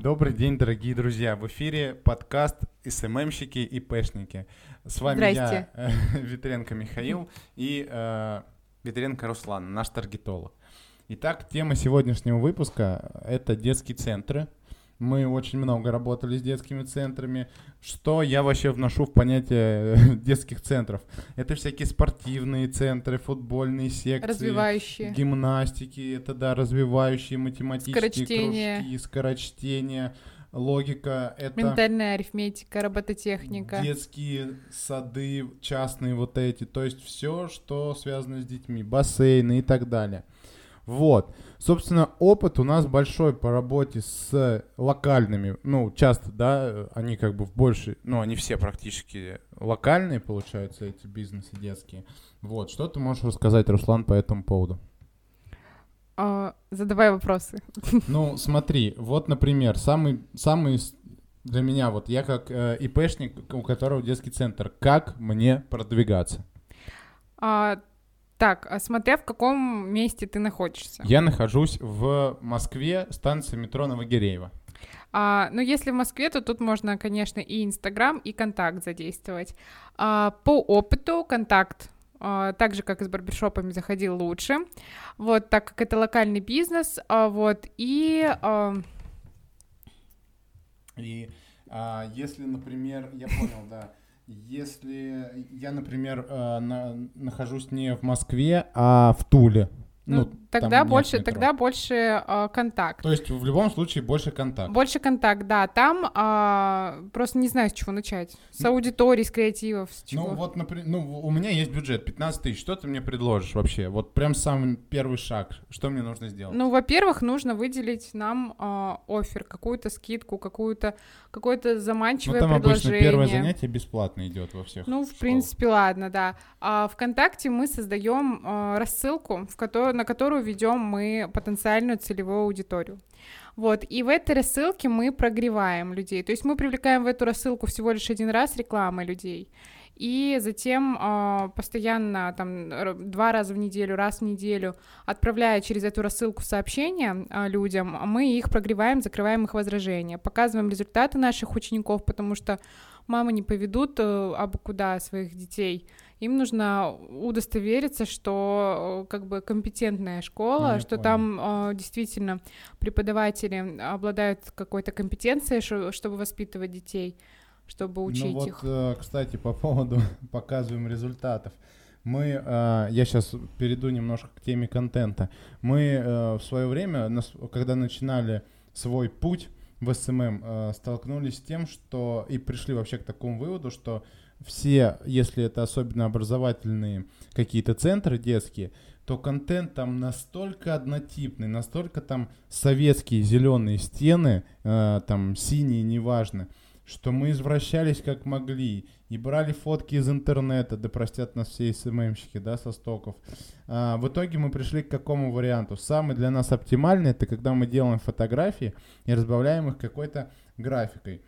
Добрый день, дорогие друзья. В эфире подкаст СММщики и Пэшники. С вами Здрасте. я, э, Витренко Михаил и э, Витренко Руслан, наш таргетолог. Итак, тема сегодняшнего выпуска — это детские центры. Мы очень много работали с детскими центрами. Что я вообще вношу в понятие э, детских центров? Это всякие спортивные центры, футбольные секции, Развивающие. гимнастики, это да, развивающие математические Скорочтение. кружки, скорочтение, логика, это Ментальная арифметика, робототехника. детские сады частные вот эти, то есть все, что связано с детьми, бассейны и так далее. Вот. Собственно, опыт у нас большой по работе с локальными, ну, часто, да, они как бы в большей, ну, они все практически локальные, получаются, эти бизнесы детские. Вот, что ты можешь рассказать, Руслан, по этому поводу? А, задавай вопросы. Ну, смотри, вот, например, самый, самый для меня, вот я как э, ИПшник, у которого детский центр, как мне продвигаться? А, так, а смотря в каком месте ты находишься. Я нахожусь в Москве, станция метро Новогиреево. А, ну, если в Москве, то тут можно, конечно, и Инстаграм, и Контакт задействовать. А, по опыту Контакт, а, так же, как и с барбершопами, заходил лучше. Вот, так как это локальный бизнес, а, вот, и... а, И а, если, например, я понял, да, если я, например, э, на- нахожусь не в Москве, а в Туле, ну, там тогда больше, тогда больше а, Контакт. То есть в любом случае больше контакт. Больше контакт, да. Там а, просто не знаю, с чего начать. С аудитории, с креативов, с чего. Ну вот, например, ну у меня есть бюджет 15 тысяч, что ты мне предложишь вообще? Вот прям самый первый шаг, что мне нужно сделать? Ну, во-первых, нужно выделить нам а, офер, какую-то скидку, какую-то какое-то Ну, заманчивое там обычно предложение. первое занятие бесплатно идет во всех Ну, в школах. принципе, ладно, да. А ВКонтакте мы создаем а, рассылку, в которую, на которую ведем мы потенциальную целевую аудиторию. Вот, и в этой рассылке мы прогреваем людей. То есть мы привлекаем в эту рассылку всего лишь один раз рекламой людей. И затем а, постоянно, там, два раза в неделю, раз в неделю, отправляя через эту рассылку сообщения а, людям, мы их прогреваем, закрываем их возражения, показываем результаты наших учеников, потому что мамы не поведут э, абы куда своих детей. Им нужно удостовериться, что э, как бы компетентная школа, Ну, что понял. там э, действительно преподаватели обладают какой-то компетенцией, чтобы воспитывать детей, чтобы учить ну вот, их. э, кстати, по поводу показываем результатов. Мы, э, я сейчас перейду немножко к теме контента. Мы э, в свое время, нас- когда начинали свой путь в SMM, э, столкнулись с тем, что и пришли вообще к такому выводу, что все, если это особенно образовательные какие-то центры детские, то контент там настолько однотипный, настолько там советские зеленые стены, э, там синие, неважно, что мы извращались как могли и брали фотки из интернета, да простят нас все СММщики, да, со стоков. А, в итоге мы пришли к какому варианту? Самый для нас оптимальный, это когда мы делаем фотографии и разбавляем их какой-то графикой.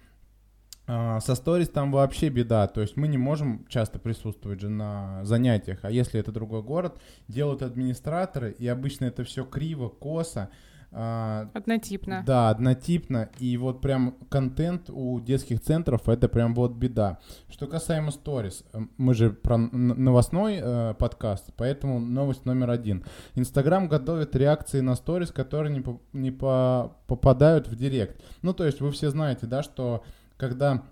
А, со сторис там вообще беда, то есть мы не можем часто присутствовать же на занятиях, а если это другой город, делают администраторы, и обычно это все криво, косо, а, Однотипно. да, однотипно. И вот прям контент у детских центров это прям вот беда. Что касаемо сторис, э, мы же про новостной э, подкаст, поэтому новость номер один. Инстаграм готовит реакции на сторис, которые не, по- не по- попадают в директ. Ну, то есть вы все знаете, да, что когда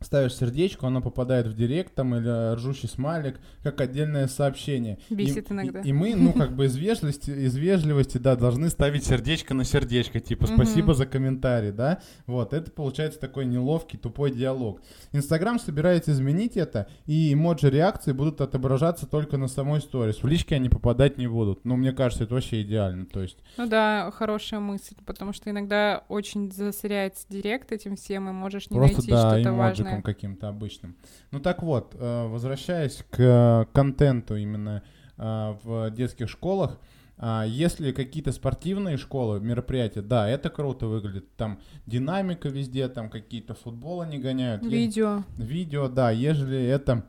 ставишь сердечко, оно попадает в директ там или ржущий смайлик, как отдельное сообщение. Бесит И- иногда. И, и мы, ну, как бы из вежливости, из вежливости, да, должны ставить сердечко на сердечко, типа, спасибо за комментарий, да. Вот, это получается такой неловкий, тупой диалог. Инстаграм собирается изменить это, и эмоджи реакции будут отображаться только на самой сторис. В личке они попадать не будут. Ну, мне кажется, это вообще идеально, то есть. Ну да, хорошая мысль, потому что иногда очень засоряется директ этим всем, и можешь не Просто, найти да, что-то эмоджиком важное. каким-то обычным. Ну так вот, э, возвращаясь к э, контенту именно э, в детских школах, а если какие-то спортивные школы, мероприятия, да, это круто выглядит. Там динамика везде, там какие-то футболы не гоняют. Видео. Видео, да, ежели это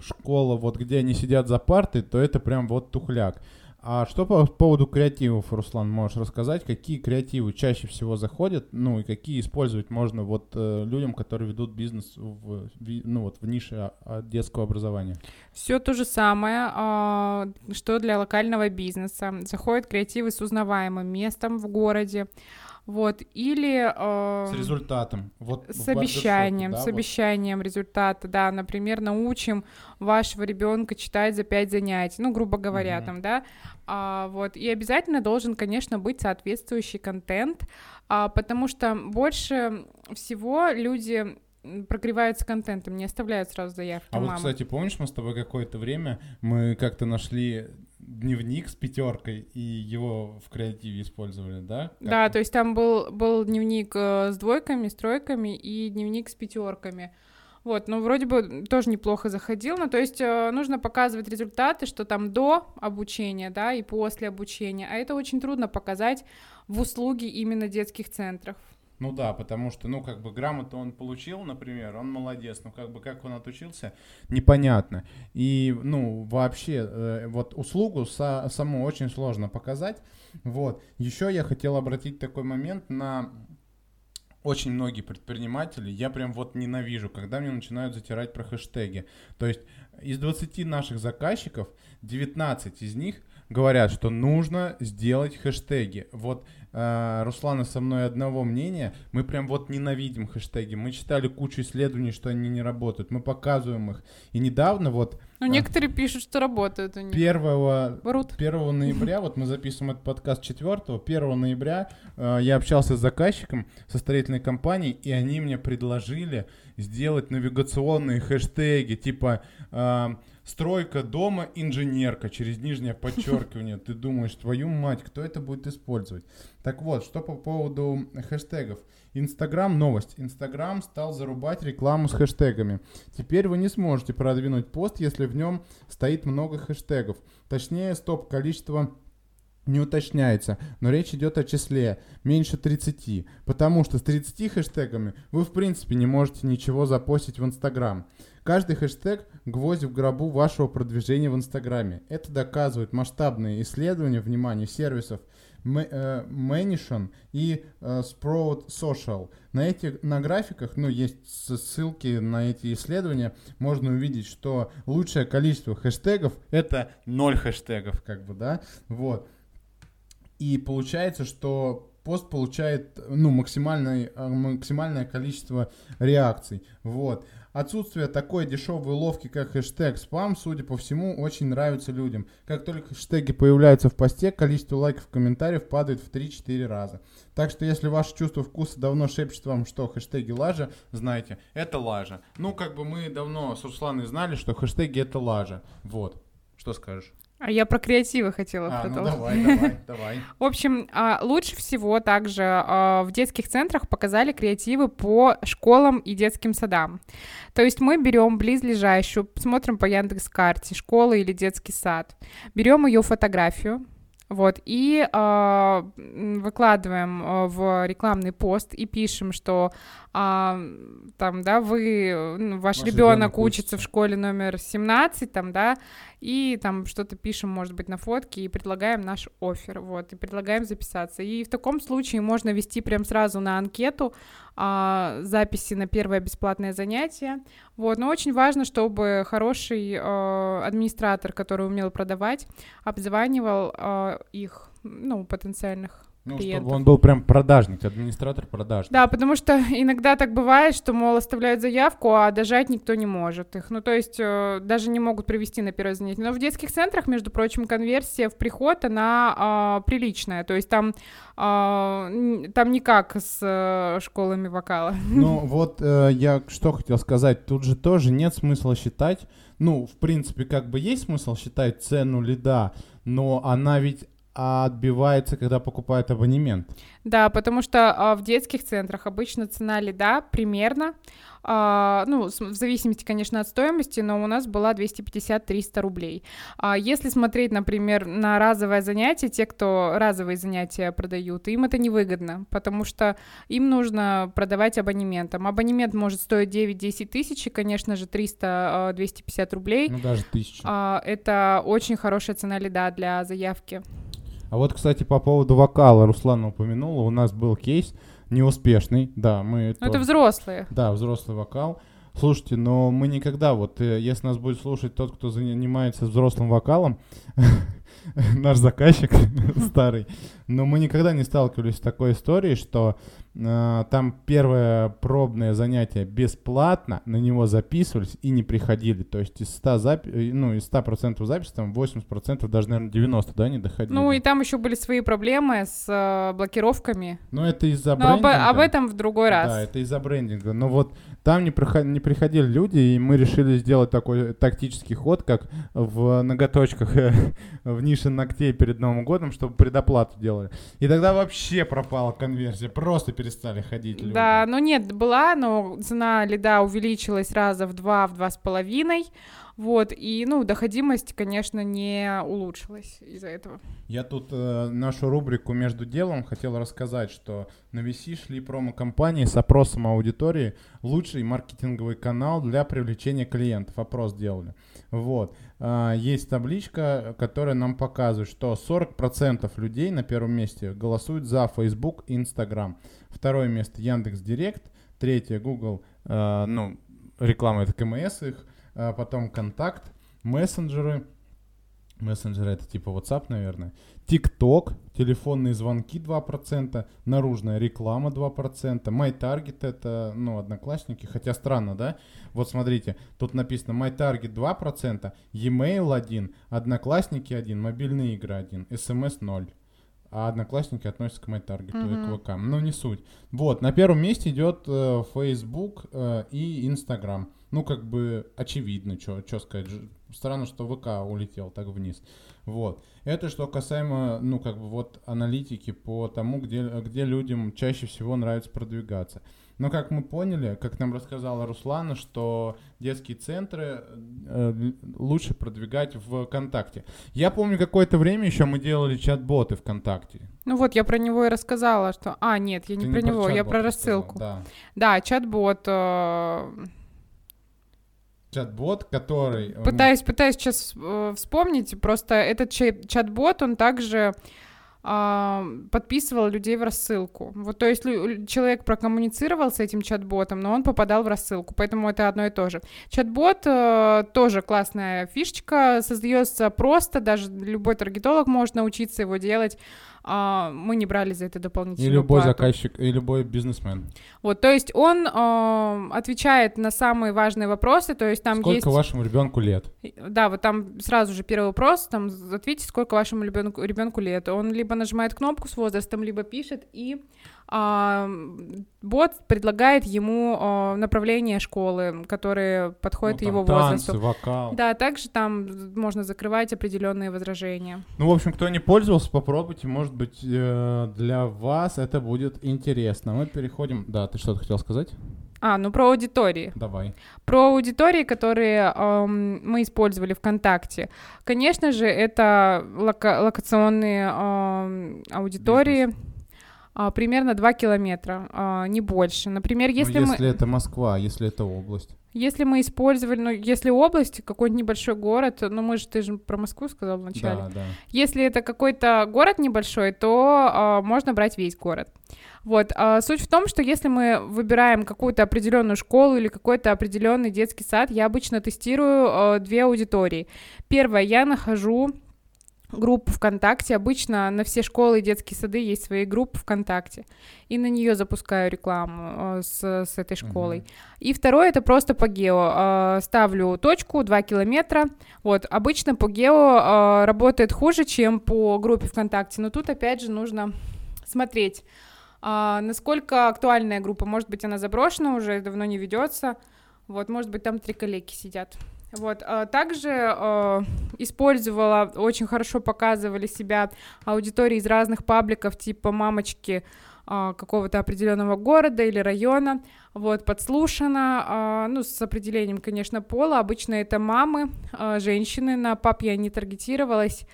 школа, вот где они сидят за партой, то это прям вот тухляк. А что по поводу креативов, Руслан, можешь рассказать? Какие креативы чаще всего заходят, ну и какие использовать можно вот э, людям, которые ведут бизнес в, ну, вот, в нише а, детского образования? Все то же самое, а, что для локального бизнеса. Заходят креативы с узнаваемым местом в городе. Вот, или... Э, с результатом. Вот с обещанием, да, с обещанием вот. результата, да. Например, научим вашего ребенка читать за пять занятий, ну, грубо говоря, угу. там, да. А, вот, и обязательно должен, конечно, быть соответствующий контент, а, потому что больше всего люди прогреваются контентом, не оставляют сразу заявки. А мамы. вот, кстати, помнишь, мы с тобой какое-то время мы как-то нашли дневник с пятеркой и его в креативе использовали, да? Как да, то есть там был, был дневник э, с двойками, с тройками и дневник с пятерками. Вот, ну, вроде бы тоже неплохо заходил, ну, то есть э, нужно показывать результаты, что там до обучения, да, и после обучения, а это очень трудно показать в услуги именно детских центров. Ну да, потому что, ну, как бы грамоту он получил, например, он молодец, но как бы как он отучился, непонятно. И, ну, вообще, э, вот услугу со, саму очень сложно показать. Вот. Еще я хотел обратить такой момент на очень многие предприниматели, я прям вот ненавижу, когда мне начинают затирать про хэштеги. То есть из 20 наших заказчиков 19 из них говорят, что нужно сделать хэштеги. Вот Руслана со мной одного мнения. Мы прям вот ненавидим хэштеги. Мы читали кучу исследований, что они не работают. Мы показываем их. И недавно вот... Ну, некоторые пишут, что работают они. 1, 1 ноября, вот мы записываем этот подкаст 4, 1 ноября э, я общался с заказчиком со строительной компанией, и они мне предложили сделать навигационные хэштеги, типа... Э, Стройка дома, инженерка, через нижнее подчеркивание. Ты думаешь, твою мать, кто это будет использовать? Так вот, что по поводу хэштегов. Инстаграм новость. Инстаграм стал зарубать рекламу с хэштегами. Теперь вы не сможете продвинуть пост, если в нем стоит много хэштегов. Точнее, стоп, количество не уточняется, но речь идет о числе меньше 30, потому что с 30 хэштегами вы в принципе не можете ничего запостить в Инстаграм. Каждый хэштег – гвоздь в гробу вашего продвижения в Инстаграме. Это доказывают масштабные исследования, внимания сервисов Mansion э, и uh, Sprout Social. На этих на графиках, ну, есть ссылки на эти исследования, можно увидеть, что лучшее количество хэштегов это ноль хэштегов, как бы, да, вот. И получается, что пост получает, ну, максимальное, э, максимальное количество реакций, вот. Отсутствие такой дешевой ловки, как хэштег спам, судя по всему, очень нравится людям. Как только хэштеги появляются в посте, количество лайков и комментариев падает в 3-4 раза. Так что если ваше чувство вкуса давно шепчет вам, что хэштеги лажа, знайте, это лажа. Ну, как бы мы давно с Русланой знали, что хэштеги это лажа. Вот. Что скажешь? А я про креативы хотела а, ну давай, давай, давай. В общем, а, лучше всего также а, в детских центрах показали креативы по школам и детским садам. То есть мы берем близлежащую, смотрим по Яндекс карте, школа или детский сад, берем ее фотографию, вот, и э, выкладываем э, в рекламный пост и пишем, что э, там, да, вы, ну, ваш, ваш ребенок учится в школе номер 17, там, да, и там что-то пишем, может быть, на фотке и предлагаем наш офер, вот, и предлагаем записаться. И в таком случае можно вести прям сразу на анкету а, записи на первое бесплатное занятие, вот, но очень важно, чтобы хороший а, администратор, который умел продавать, обзванивал а, их, ну, потенциальных ну, клиентов. чтобы он был прям продажник, администратор продажник. Да, потому что иногда так бывает, что, мол, оставляют заявку, а дожать никто не может их. Ну, то есть э, даже не могут привести на первое занятие. Но в детских центрах, между прочим, конверсия в приход, она э, приличная. То есть там, э, там не как с э, школами вокала. Ну, вот э, я что хотел сказать. Тут же тоже нет смысла считать, ну, в принципе, как бы есть смысл считать цену лида, но она ведь отбивается, когда покупает абонемент. Да, потому что а, в детских центрах обычно цена лида примерно, а, ну, с- в зависимости, конечно, от стоимости, но у нас была 250-300 рублей. А если смотреть, например, на разовое занятие, те, кто разовые занятия продают, им это невыгодно, потому что им нужно продавать абонементом. Абонемент может стоить 9-10 тысяч, и, конечно же, 300-250 рублей. Ну, даже тысяча. А, это очень хорошая цена лида для заявки. А вот, кстати, по поводу вокала Руслана упомянула, у нас был кейс неуспешный, да, мы... Ну, это взрослые. Да, взрослый вокал. Слушайте, но мы никогда, вот э, если нас будет слушать тот, кто занимается взрослым вокалом, наш заказчик старый, но мы никогда не сталкивались с такой историей, что э, там первое пробное занятие бесплатно, на него записывались и не приходили. То есть из 100, запи- э, ну, из 100% записи, там 80%, даже, наверное, 90, да, не доходили. Ну и там еще были свои проблемы с э, блокировками. Но это из-за Но об, брендинга. об этом в другой раз. Да, это из-за брендинга. Но вот там не, проход- не приходили люди, и мы решили сделать такой тактический ход, как в ноготочках в нише ногтей перед Новым годом, чтобы предоплату делали. И тогда вообще пропала конверсия, просто перестали ходить люди. Да, ну нет, была, но цена лида увеличилась раза в два, в два с половиной. Вот, и, ну, доходимость, конечно, не улучшилась из-за этого. Я тут э, нашу рубрику «Между делом» хотел рассказать, что на VC шли промо-компании с опросом аудитории «Лучший маркетинговый канал для привлечения клиентов». Опрос делали. Вот. А, есть табличка, которая нам показывает, что 40% людей на первом месте голосуют за Facebook и Instagram. Второе место Яндекс Директ. Третье Google, э, ну, реклама это КМС их. А потом Контакт, мессенджеры. Мессенджеры это типа WhatsApp, наверное. ТикТок, телефонные звонки 2%, наружная реклама 2%, MyTarget это, ну, одноклассники, хотя странно, да? Вот смотрите, тут написано MyTarget 2%, e-mail 1, одноклассники 1, мобильные игры 1, SMS 0. А одноклассники относятся к MyTarget и Мгм. к ВК. Ну, не суть. Вот, на первом месте идет э, Facebook э, и Instagram. Ну, как бы очевидно, что сказать. Странно, что ВК улетел так вниз. Вот. Это что касаемо, ну, как бы вот аналитики по тому, где, где людям чаще всего нравится продвигаться. Но как мы поняли, как нам рассказала Руслана, что детские центры э, лучше продвигать в ВКонтакте. Я помню, какое-то время еще мы делали чат-боты ВКонтакте. Ну вот, я про него и рассказала, что... А, нет, я не Ты про него, я про рассылку. Да. Да, чат-бот. э, Чат-бот, который... э, Пытаюсь, пытаюсь сейчас э, вспомнить, просто этот ча- чат-бот, он также а, подписывал людей в рассылку. Вот, то есть человек прокоммуницировал с этим чат-ботом, но он попадал в рассылку, поэтому это одно и то же. Чат-бот э, тоже классная фишечка, создается просто, даже любой таргетолог может научиться его делать. А, мы не брали за это И дополнительную любой плату. заказчик, и любой бизнесмен. Вот, то есть он э, отвечает на самые важные вопросы, то есть там Сколько есть... вашему ребенку лет? Да, вот там сразу же первый вопрос, там ответьте, сколько вашему ребенку, ребенку лет. Он либо нажимает кнопку с возрастом, либо пишет, и а, бот предлагает ему а, направление школы, которые подходят Ну, там его танцы, возрасту. вокал. Да, также там можно закрывать определенные возражения. Ну, в общем, кто не пользовался, попробуйте. Может быть, э, для вас это будет интересно. Мы переходим... Да, ты что-то хотел сказать? А, ну про аудитории. Давай. Про аудитории, которые эм, мы использовали ВКонтакте. Конечно же, это лока- локационные эм, аудитории. а, примерно 2 километра, а, не больше. Например, Ну, если, если мы, это Москва, если это область. если мы использовали, ну, если область, какой-нибудь небольшой город, ну, мы же, ты же про Москву сказал вначале. Да, да. Если это какой-то город небольшой, то а, можно брать весь город. Вот. а, суть в том, что если мы выбираем какую-то определенную школу или какой-то определенный детский сад, я обычно тестирую а, две аудитории. Первое, я нахожу группу ВКонтакте. Обычно на все школы и детские сады есть свои группы ВКонтакте. И на нее запускаю рекламу э, с, с этой школой. Мгм. И второе, это просто по гео. Э, Ставлю точку 2 километра. Вот, обычно по гео э, работает хуже, чем по группе ВКонтакте. Но тут, опять же, нужно смотреть, насколько актуальная группа. Может быть, она заброшена уже, давно не ведется. Вот, может быть, там три коллеги сидят. Вот, а также э, использовала, очень хорошо показывали себя аудитории из разных пабликов, типа мамочки э, какого-то определенного города или района, вот, подслушано, э, ну, с определением, конечно, пола, обычно это мамы, женщины, на пап я не таргетировалась, а,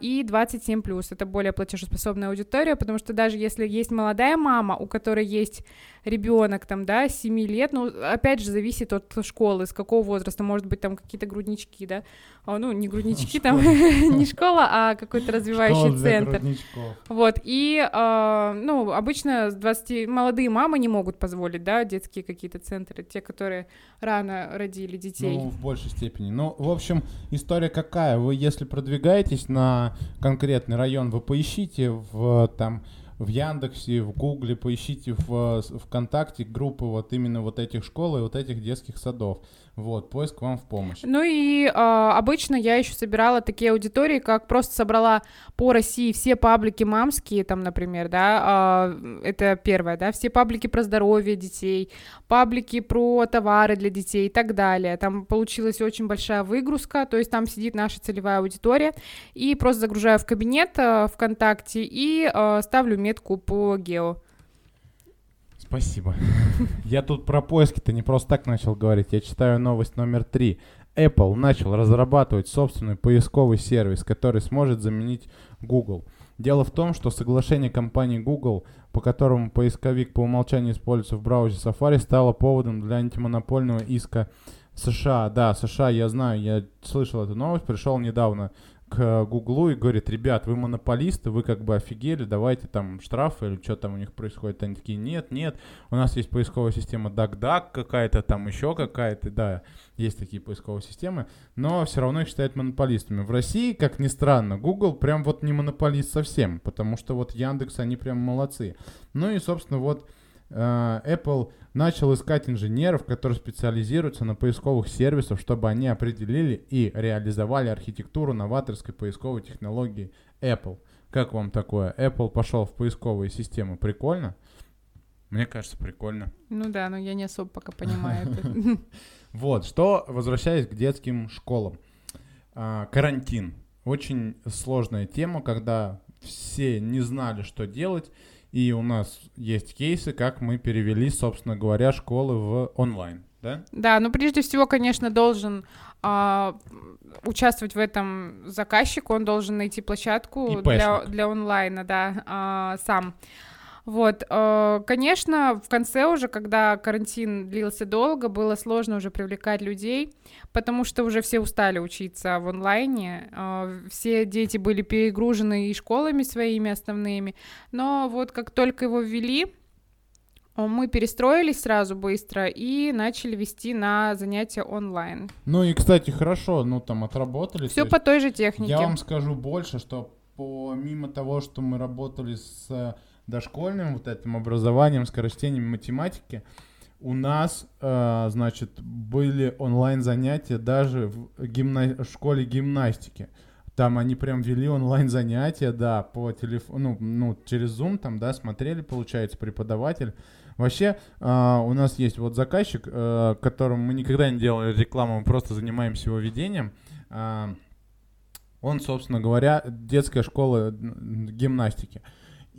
и 27 плюс это более платежеспособная аудитория, потому что даже если есть молодая мама, у которой есть ребенок там, да, 7 лет, ну, опять же, зависит от школы, с какого возраста, может быть, там какие-то груднички, да, а, ну, не груднички, там, не школа, а какой-то развивающий центр. Вот, и, а, ну, обычно с 20, молодые мамы не могут позволить, да, детские какие-то центры, те, которые рано родили детей. Ну, в большей степени. Ну, в общем, история какая? Вы, если продвигаетесь на конкретный район, вы поищите в, там, в Яндексе, в Гугле, поищите в ВКонтакте группы вот именно вот этих школ и вот этих детских садов. Вот, поиск вам в помощь. Ну и э, обычно я еще собирала такие аудитории, как просто собрала по России все паблики мамские, там, например, да, э, это первое, да, все паблики про здоровье детей, паблики про товары для детей и так далее. Там получилась очень большая выгрузка, то есть там сидит наша целевая аудитория, и просто загружаю в кабинет э, ВКонтакте и э, ставлю метку по гео. Спасибо. Я тут про поиски-то не просто так начал говорить. Я читаю новость номер три. Apple начал разрабатывать собственный поисковый сервис, который сможет заменить Google. Дело в том, что соглашение компании Google, по которому поисковик по умолчанию используется в браузере Safari, стало поводом для антимонопольного иска США. Да, США, я знаю, я слышал эту новость, пришел недавно к Гуглу и говорит, ребят, вы монополисты, вы как бы офигели, давайте там штрафы или что там у них происходит. Они такие, нет, нет, у нас есть поисковая система DuckDuck какая-то, там еще какая-то, да, есть такие поисковые системы, но все равно их считают монополистами. В России, как ни странно, Google прям вот не монополист совсем, потому что вот Яндекс, они прям молодцы. Ну и, собственно, вот Э, Apple начал искать инженеров, которые специализируются на поисковых сервисах, чтобы они определили и реализовали архитектуру новаторской поисковой технологии Apple. Как вам такое? Apple пошел в поисковые системы. Прикольно? Мне кажется, прикольно. Ну да, но я не особо пока понимаю это. Вот, что, возвращаясь к детским школам. А, карантин. Очень сложная тема, когда все не знали, что делать. И у нас есть кейсы, как мы перевели, собственно говоря, школы в онлайн, да? Да, но прежде всего, конечно, должен а, участвовать в этом заказчик, он должен найти площадку для, для онлайна, да, а, сам. Вот, э, конечно, в конце уже, когда карантин длился долго, было сложно уже привлекать людей, потому что уже все устали учиться в онлайне, э, все дети были перегружены и школами своими основными, но вот как только его ввели, мы перестроились сразу быстро и начали вести на занятия онлайн. Ну и, кстати, хорошо, ну там отработали. Все по той же технике. Я вам скажу больше, что помимо того, что мы работали с дошкольным вот этим образованием, скорочтением математики, у нас, э, значит, были онлайн занятия даже в, гимна... школе гимнастики. Там они прям вели онлайн занятия, да, по телефону, ну, ну, через Zoom там, да, смотрели, получается, преподаватель. Вообще, э, у нас есть вот заказчик, э, которому мы никогда не делали рекламу, мы просто занимаемся его ведением. Э, он, собственно говоря, детская школа гимнастики.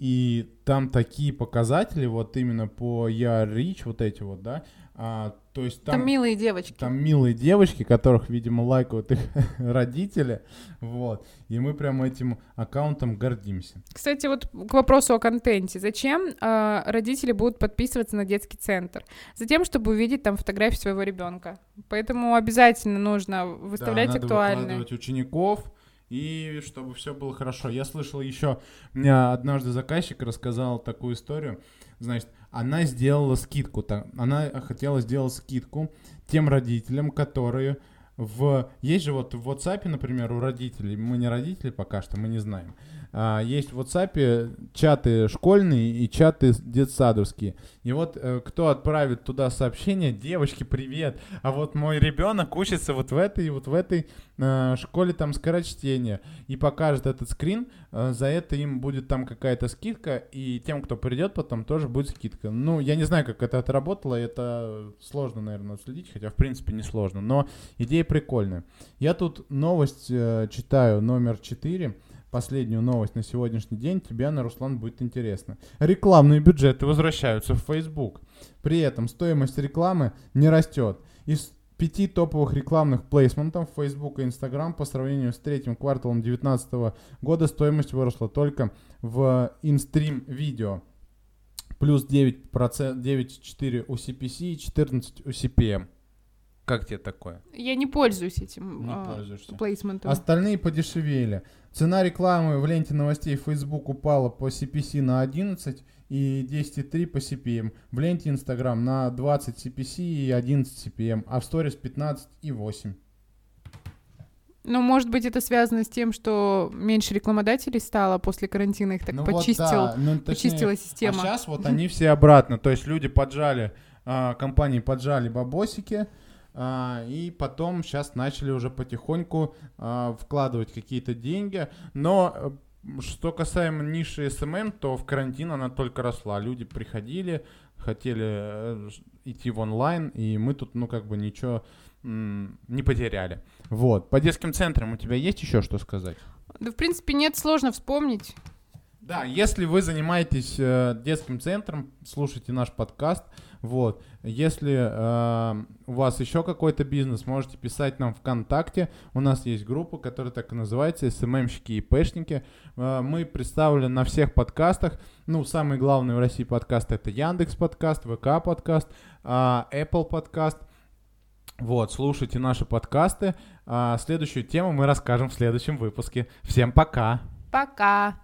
И там такие показатели, вот именно по я Рич, вот эти вот, да, а, то есть там, там милые девочки. Там милые девочки, которых, видимо, лайкают их родители, вот. И мы прям этим аккаунтом гордимся. Кстати, вот к вопросу о контенте. Зачем э, родители будут подписываться на детский центр? Затем, чтобы увидеть там фотографии своего ребенка. Поэтому обязательно нужно выставлять да, надо актуальные. учеников, и чтобы все было хорошо. Я слышал еще, мне однажды заказчик рассказал такую историю, значит, она сделала скидку, она хотела сделать скидку тем родителям, которые в... Есть же вот в WhatsApp, например, у родителей, мы не родители пока что, мы не знаем, а, есть в WhatsApp чаты школьные и чаты детсадовские. И вот э, кто отправит туда сообщение, девочки, привет, а вот мой ребенок учится вот в этой, вот в этой э, школе там скорочтения, и покажет этот скрин, за это им будет там какая-то скидка, и тем, кто придет потом, тоже будет скидка. Ну, я не знаю, как это отработало, это сложно, наверное, следить, хотя в принципе не сложно, но идея прикольная. Я тут новость э, читаю номер 4 последнюю новость на сегодняшний день, тебе, на Руслан, будет интересно. Рекламные бюджеты возвращаются в Facebook. При этом стоимость рекламы не растет. Из пяти топовых рекламных плейсментов Facebook и Instagram по сравнению с третьим кварталом 2019 года стоимость выросла только в инстрим видео. Плюс 9%, 9,4 у CPC и 14 у CPM. Как тебе такое? Я не пользуюсь этим Не а, пользуешься. плейсментом. Остальные подешевели. Цена рекламы в ленте новостей Facebook упала по CPC на 11 и 10,3 по CPM. В ленте Instagram на 20 CPC и 11 CPM, а в сторис 15 и 8. Ну, может быть, это связано с тем, что меньше рекламодателей стало после карантина, их так Ну вот почистил, да, ну, точнее, почистила система. А сейчас вот они все обратно. То есть люди поджали, а, компании поджали бабосики, а, и потом сейчас начали уже потихоньку а, вкладывать какие-то деньги. Но э, что касаемо ниши SMM, то в карантин она только росла. Люди приходили, хотели э, идти в онлайн, и мы тут, ну, как бы ничего не потеряли. Вот. По детским центрам у тебя есть еще что сказать? Да, в принципе, нет, сложно вспомнить. Да, если вы занимаетесь э, детским центром, слушайте наш подкаст. Вот. Если э, у вас еще какой-то бизнес, можете писать нам ВКонтакте. У нас есть группа, которая так и называется СММщики и ПЭшники. Э, мы представлены на всех подкастах. Ну, самый главный в России подкаст это Яндекс подкаст, ВК подкаст, э, Apple подкаст. Вот, слушайте наши подкасты. А следующую тему мы расскажем в следующем выпуске. Всем пока! Пока!